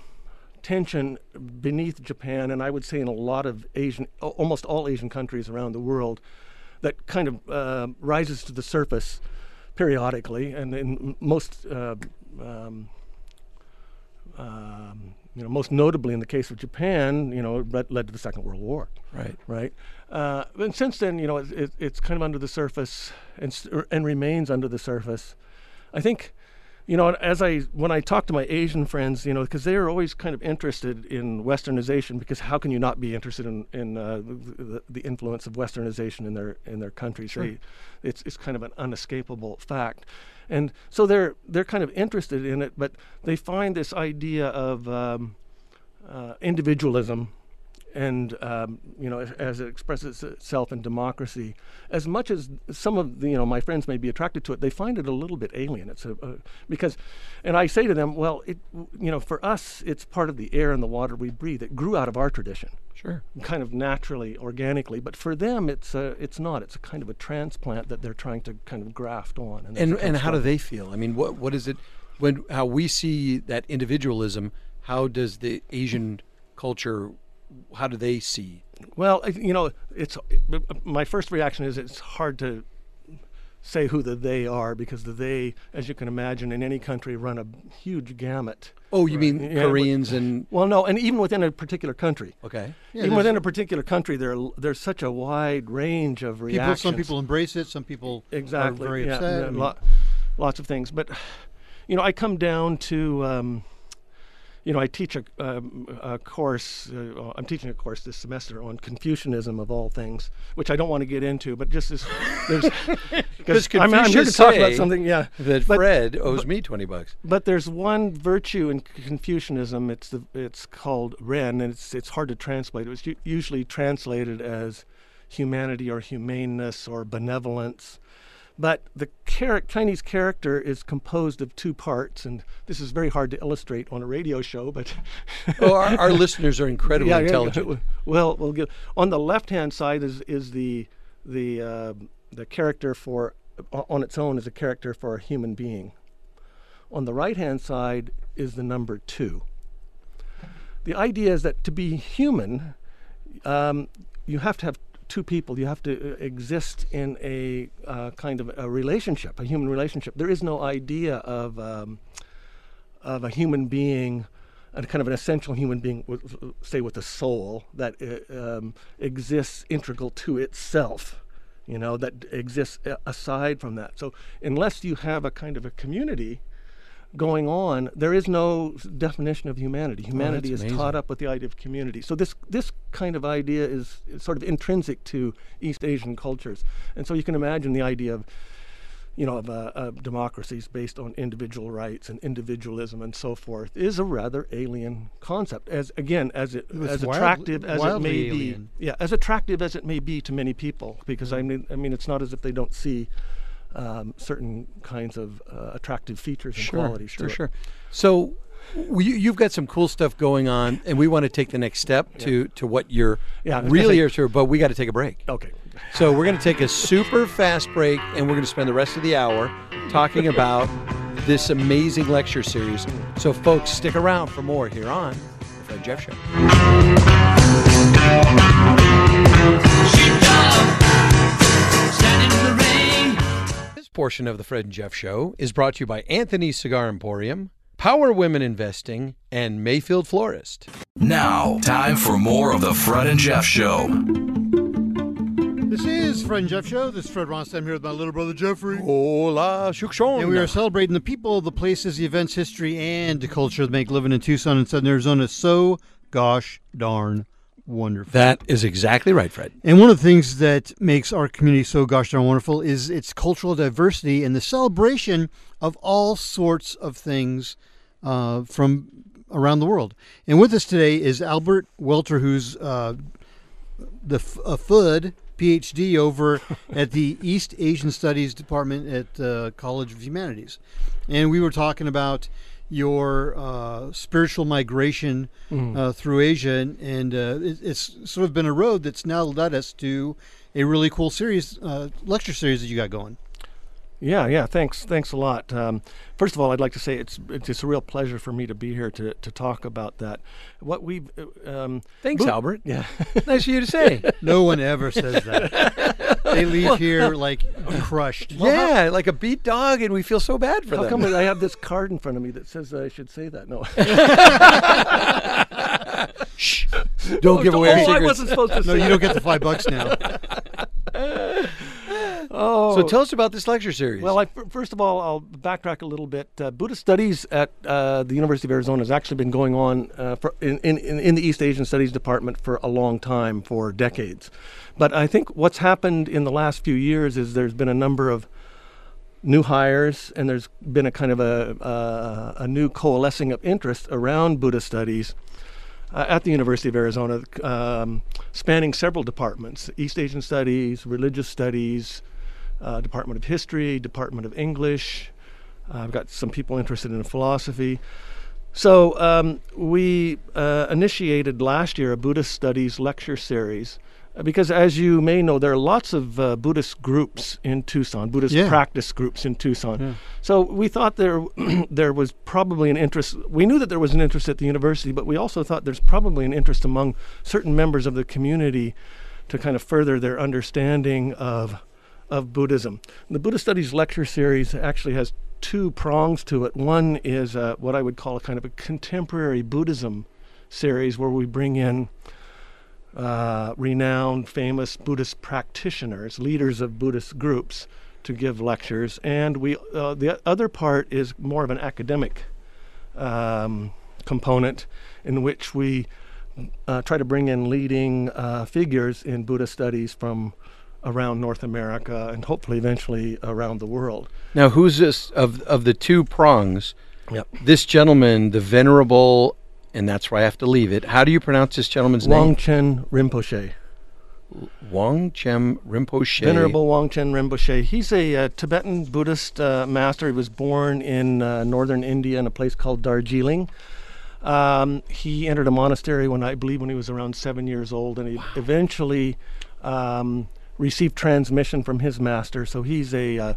tension beneath Japan, and I would say in a lot of Asian, almost all Asian countries around the world, that kind of uh, rises to the surface periodically, and in most. Uh, um, um, you know, most notably in the case of Japan, you know, it led, led to the Second World War right. right? Uh, and since then, you know, it, it, it's kind of under the surface and er, and remains under the surface. I think, you know, as I when I talk to my Asian friends, you know, because they are always kind of interested in Westernization, because how can you not be interested in in uh, the, the, influence of Westernization in their in their countries? Sure. They, it's it's kind of an unescapable fact. And so they're they're kind of interested in it, but they find this idea of um, uh, individualism and um, you know as, it expresses itself in democracy as much as some of the, you know my friends may be attracted to it they find it a little bit alien it's a, a because and i say to them well it you know for us it's part of the air and the water we breathe it grew out of our tradition Sure. kind of naturally organically but for them it's a, it's not it's a kind of a transplant that they're trying to kind of graft on that's And and how do they feel? I mean, what what is it when how we see that individualism? How does the Asian culture? How do they see? Well, you know, it's my first reaction is it's hard to say who the they are because the they, as you can imagine, in any country run a huge gamut. Oh, you mean Yeah, but- Koreans and Well, no, and even within a particular country. okay. Yeah, even within a particular country, there there's such a wide range of People, reactions. some people embrace it. Some people exactly are very yeah, upset. yeah, lo- lots of things, but you know, I come down to. Um, you know, I teach a, um, a course. Uh, I'm teaching a course this semester on Confucianism of all things, which I don't want to get into, but just as there's *laughs* Because I'm, I'm here to talk about something. Yeah, that But- Fred owes me twenty bucks. but there's one virtue in Confucianism. It's the it's called Ren, and it's it's hard to translate. It was u- usually translated as humanity or humaneness or benevolence. But the char- Chinese character is composed of two parts, and this is very hard to illustrate on a radio show. But *laughs* Oh, our, our listeners are incredibly Yeah, yeah, intelligent. Well, we'll give on the left-hand side is is the the uh, the character for on its own is a character for a human being. On the right-hand side is the number two. The idea is that to be human, um, you have to have two people. You have to uh, exist in a uh, kind of a relationship, a human relationship. There is no idea of um, of a human being, a kind of an essential human being, with, say with a soul that uh, um, exists integral to itself. You know that exists aside from that. So unless you have a kind of a community going on, there is no definition of humanity. Humanity is amazing. taught up with the idea of community. So this this kind of idea is, is sort of intrinsic to East Asian cultures, and so you can imagine the idea of you know, of, uh, of democracies based on individual rights and individualism and so forth is a rather alien concept. As again, as it It as wild- attractive as it may alien. be, yeah, as attractive as it may be to many people, because I mean, I mean, it's not as if they don't see um, certain kinds of uh, attractive features and Sure, qualities. sure, to it. sure. So we, you've got some cool stuff going on, and we want to take the next step to to what you're Yeah, really gonna here to. But we got to take a break. Okay. So we're going to take a super fast break, and we're going to spend the rest of the hour talking about this amazing lecture series. So, folks, stick around for more here on the Fred Jeff Show. Portion of the Fred and Jeff Show is brought to you by Anthony's Cigar Emporium, Power Women Investing, and Mayfield Florist. Now, time for more of the Fred and Jeff Show. This is Fred and Jeff Show. This is Fred Ronstadt. I'm here with my little brother Jeffrey. Hola, Shukshon. And we are celebrating the people, the places, the events, history, and the culture that make living in Tucson and Southern Arizona so gosh darn wonderful. That is exactly right, Fred. And one of the things that makes our community so gosh darn wonderful is its cultural diversity and the celebration of all sorts of things uh, from around the world. And with us today is Albert Welter, who's uh, the a FUD PhD over *laughs* at the East Asian Studies Department at uh, College of Humanities. And we were talking about your uh, spiritual migration Mhm. uh, through Asia, and, and uh, it, it's sort of been a road that's now led us to a really cool series, uh, lecture series that you got going. Yeah, yeah. Thanks, thanks a lot. Um, first of all, I'd like to say it's it's just a real pleasure for me to be here to, to talk about that. What we uh, um, Thanks, Bo- Albert. Yeah, *laughs* nice of you to say. No one ever says that. they leave here like crushed. yeah, like a beat dog, and we feel so bad for How them. come I have this *laughs* card in front of me that says I should say that? No. *laughs* Shh! Don't give away oh, our I secrets. wasn't supposed to No, say you don't get the five bucks now. Oh. So tell us about this lecture series. Well, I, first of all, I'll backtrack a little bit. Uh, Buddhist studies at uh, the University of Arizona has actually been going on uh, for, in, in, in in the East Asian Studies Department for a long time, for decades. But I think what's happened in the last few years is there's been a number of new hires, and there's been a kind of a, uh, a new coalescing of interest around Buddhist studies uh, at the University of Arizona, um, spanning several departments East Asian Studies, Religious Studies, uh, Department of History, Department of English. Uh, I've got some people interested in philosophy. So um, we uh, initiated last year a Buddhist Studies lecture series. uh, Because, as you may know, there are lots of uh, Buddhist groups in Tucson, Buddhist Yeah. practice groups in Tucson. Yeah. So we thought there *clears throat* there was probably an interest. We knew that there was an interest at the university, but we also thought there's probably an interest among certain members of the community to kind of further their understanding of of Buddhism. The Buddhist Studies lecture series actually has two prongs to it. One is uh, what I would call a kind of a contemporary Buddhism series, where we bring in uh, renowned, famous Buddhist practitioners, leaders of Buddhist groups, to give lectures. And we, uh, the other part is more of an academic um, component, in which we uh, try to bring in leading uh, figures in Buddhist studies from around North America and hopefully eventually around the world. now, who's this of of the two prongs? Yep. This gentleman, the venerable, and that's where I have to leave it. How do you pronounce this gentleman's name? Chen Rinpoche. Wang Chem Rinpoche. Venerable Wang Chen Rinpoche. He's a uh, Tibetan Buddhist uh, master. He was born in uh, northern India in a place called Darjeeling. Um, he entered a monastery when I believe when he was around seven years old, and he eventually um, received transmission from his master. So he's a uh,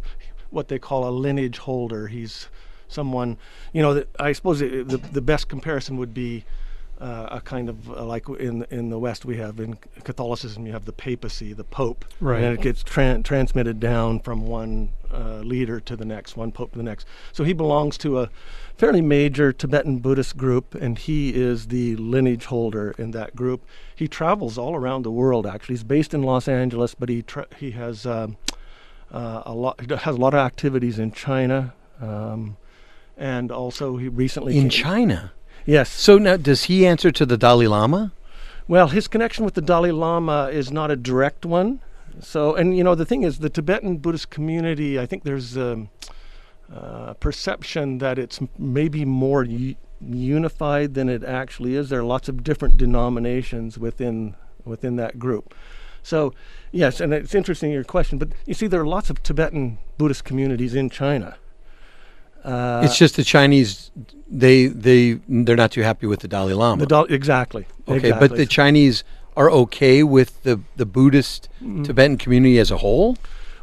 what they call a lineage holder. He's someone, you know. I suppose the the best comparison would be uh, a kind of uh, like in in the West we have in Catholicism you have the papacy, the Pope, Right. and it gets tran- transmitted down from one uh, leader to the next, one Pope to the next. So he belongs to a fairly major Tibetan Buddhist group, and he is the lineage holder in that group. He travels all around the world. Actually, he's based in Los Angeles, but he tra- he has um, uh, a lot he has a lot of activities in China. Um, and also, he recently in China. Yes. So now, does he answer to the Dalai Lama? Well, his connection with the Dalai Lama is not a direct one. So, and you know, the thing is, the Tibetan Buddhist community, I think there's a uh, perception that it's maybe more u- unified than it actually is. There are lots of different denominations within within that group. So, yes, and it's interesting your question, but you see, there are lots of Tibetan Buddhist communities in China. Uh, it's just the Chinese. They they they're not too happy with the Dalai Lama. the Dal- exactly. okay, exactly. but the Chinese are okay with the the Buddhist Mm. Tibetan community as a whole.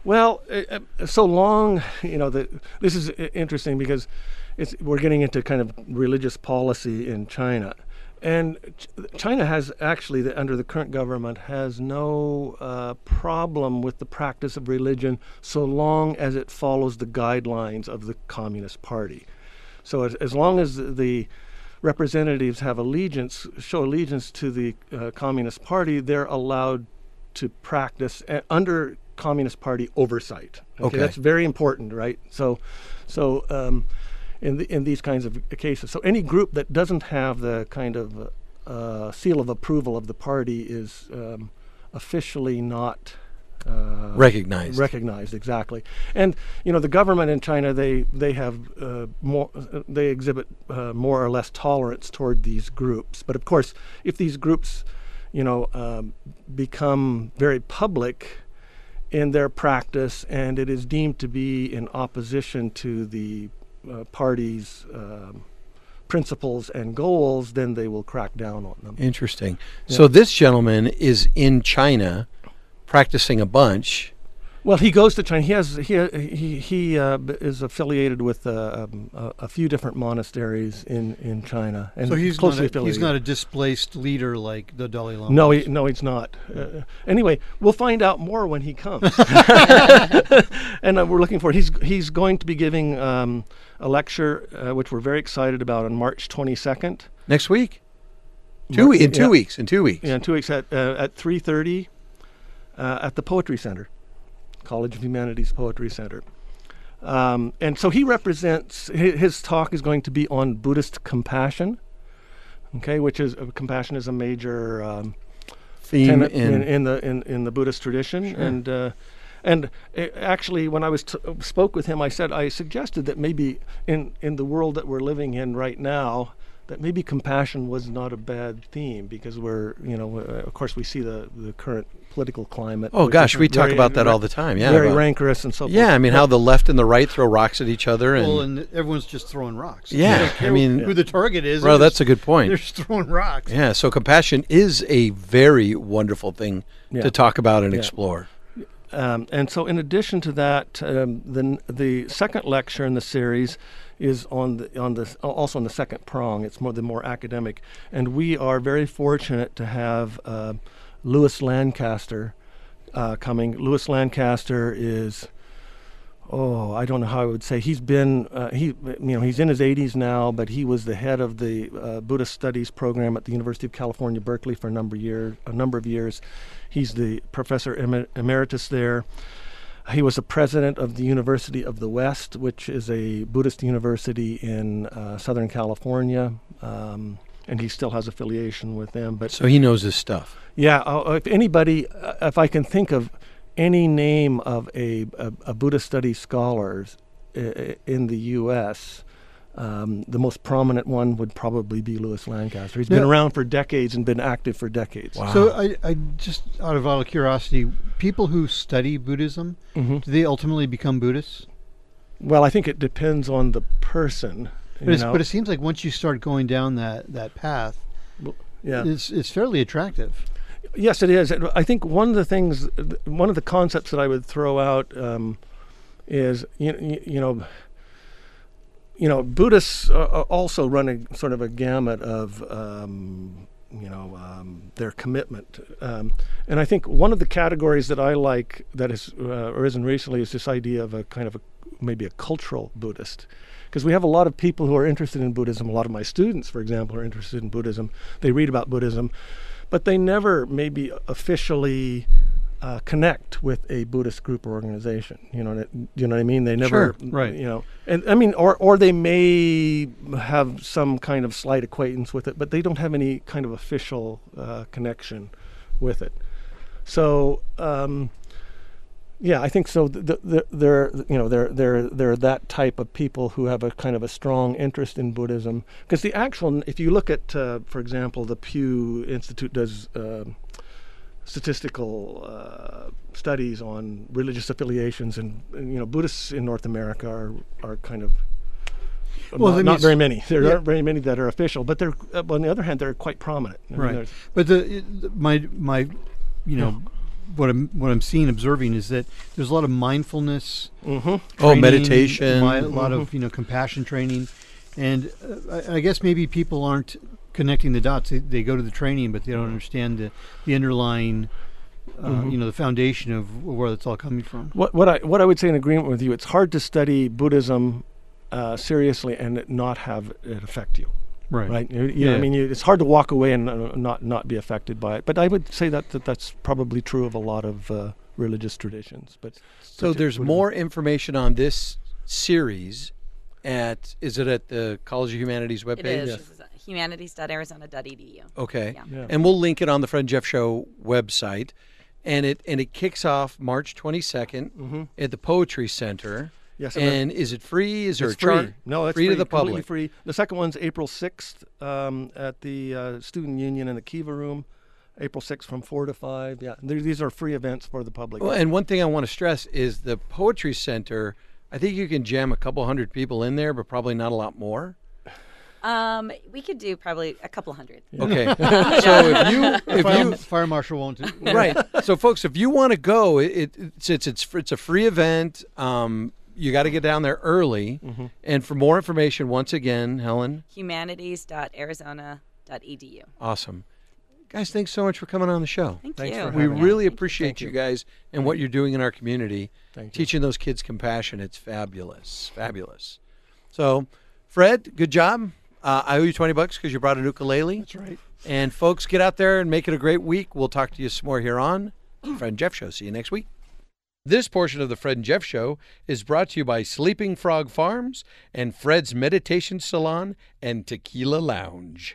Well, uh, uh, so long, you know, the, this is interesting because it's, we're getting into kind of religious policy in China. And Ch- China has actually, the, under the current government, has no uh, problem with the practice of religion so long as it follows the guidelines of the Communist Party. So as, as long as the representatives have allegiance, show allegiance to the uh, Communist Party, they're allowed to practice uh, under Communist Party oversight. Okay. that's very important, right? So, so um, in the, in these kinds of cases, so any group that doesn't have the kind of uh, seal of approval of the party is um, officially not. Uh, Recognized. recognized exactly and you know the government in china they they have uh, more uh, they exhibit uh, more or less tolerance toward these groups but of course if these groups you know um, become very public in their practice and it is deemed to be in opposition to the uh, party's um, principles and goals then they will crack down on them Interesting. Yeah. So this gentleman is in China practicing a bunch. Well, he goes to China. He has he he he uh, is affiliated with uh, um, a, a few different monasteries in, in China, and so he's closely not, a, affiliated. he's not a displaced leader like the Dalai Lama. no, he, no, he's not. Uh, anyway, we'll find out more when he comes, *laughs* *laughs* and uh, we're looking for. He's he's going to be giving um, a lecture, uh, which we're very excited about, on March twenty second. Next week? Two in two yeah. weeks. In two weeks. Yeah, in two weeks at uh, at three thirty uh, at the Poetry Center, College of Humanities Poetry Center. Um, and so he represents his, his talk is going to be on Buddhist compassion. Okay, which is uh, compassion is a major um, Theme in- in, in the in, in the Buddhist tradition, Sure. and uh, and uh, actually, when I was t- spoke with him, I said I suggested that maybe in in the world that we're living in right now, that maybe compassion was not a bad theme because we're you know uh, of course we see the the current political climate. Oh gosh, is we talk about that all the time. Yeah, very rancorous and so forth. Yeah, I mean But- how the left and the right throw rocks at each other, and, Well, and everyone's just throwing rocks. Yeah, I mean- who the target is. Well, that's a good point. They're just throwing rocks. yeah. So compassion is a very wonderful thing Yeah. to talk about and Yeah. explore. Um, and so, in addition to that, um, the the second lecture in the series is on the on the also on the second prong. It's more the more academic, and we are very fortunate to have uh, Lewis Lancaster uh, coming. Lewis Lancaster is. Oh, I don't know how I would say. He's been, uh, he, you know, he's in his 80s now, but he was the head of the uh, Buddhist Studies program at the University of California, Berkeley, for a number of years. A number of years, he's the professor emer- emeritus there. He was the president of the University of the West, which is a Buddhist university in uh, Southern California, um, and he still has affiliation with them. But So he knows his stuff. yeah, uh, if anybody, uh, if I can think of any name of a, a, a Buddhist studies scholars uh, in the U.S., um, the most prominent one would probably be Lewis Lancaster. He's been around for decades and been active for decades. So I, I just out of out of curiosity, people who study Buddhism, Mhm. do they ultimately become Buddhists? Well, I think it depends on the person. But, you know. but it seems like once you start going down that, that path, yeah. it's it's fairly attractive. Yes, it is. I think one of the things, one of the concepts that I would throw out um, is, you, you know, you know, Buddhists also run a sort of a gamut of, um, you know, um, their commitment. Um, and I think one of the categories that I like that has uh, arisen recently is this idea of a kind of a maybe a cultural Buddhist. Because we have a lot of people who are interested in Buddhism. A lot of my students, for example, are interested in Buddhism. They read about Buddhism, but they never maybe officially uh, connect with a Buddhist group or organization. You know, you know what I mean? They never, Sure, right. You know, and I mean, or or they may have some kind of slight acquaintance with it, but they don't have any kind of official uh, connection with it. So. Um, yeah, I think so. Th- th- they're you know they're they're they're that type of people who have a kind of a strong interest in Buddhism. Because the actual, if you look at, uh, for example, the Pew Institute does um statistical uh, studies on religious affiliations, and, and, you know Buddhists in North America are are kind of Well, not, not very many. There yeah. aren't very many that are official, but they're uh, on the other hand they're quite prominent. I right. But the it- my my, you know, what I'm what I'm seeing observing is that there's a lot of mindfulness. Mhm. Oh, meditation. a lot Mhm. of you know compassion training, and uh, I, I guess maybe people aren't connecting the dots. They, they go to the training, but they don't understand the the underlying, uh, Mhm. you know, the foundation of where it's all coming from. What what I what I would say in agreement with you, it's hard to study Buddhism uh, seriously and not have it affect you. Right. Right. You, you know, I mean, you, it's hard to walk away and uh, not not be affected by it. But I would say that, that that's probably true of a lot of uh, religious traditions. But So there's Buddhism- more information on this series at is it at the College of Humanities webpage? It is. This is humanities.arizona.edu. Okay. Yeah. Yeah. And we'll link it on the Fred and Jeff Show website. And it and it kicks off March 22nd Mhm. at the Poetry Center. Yes, and And is it free? Is there it's a chart? free. No, it's free, free, to the completely public. free. The second one's April 6th um, at the uh, Student Union in the Kiva Room. April 6th from 4 to 5. Yeah, these are free events for the public. Well, and one thing I want to stress is the Poetry Center. I think you can jam a couple hundred people in there, but probably not a lot more. Um, we could do probably a couple hundred. Okay. *laughs* so if you if fire, you fire marshal won't. do- right. So, folks, if you want to go, it, it it's it's it's it's a free event. Um, you got to get down there early. Mhm. And for more information, once again, Helen, humanities.arizona.edu. awesome, guys. Thanks so much for coming on the show. Thank Thanks you. for We having me. really Thank you. appreciate you you. guys and what you're doing in our community, Thank you. teaching those kids compassion. It's fabulous, fabulous. So, Fred, good job. Uh, I owe you twenty bucks because you brought an ukulele. That's right. And folks, get out there and make it a great week. We'll talk to you some more here on Fred and Jeff Show. See you next week. This portion of the Fred and Jeff Show is brought to you by Sleeping Frog Farms and Fred's Meditation Salon and Tequila Lounge.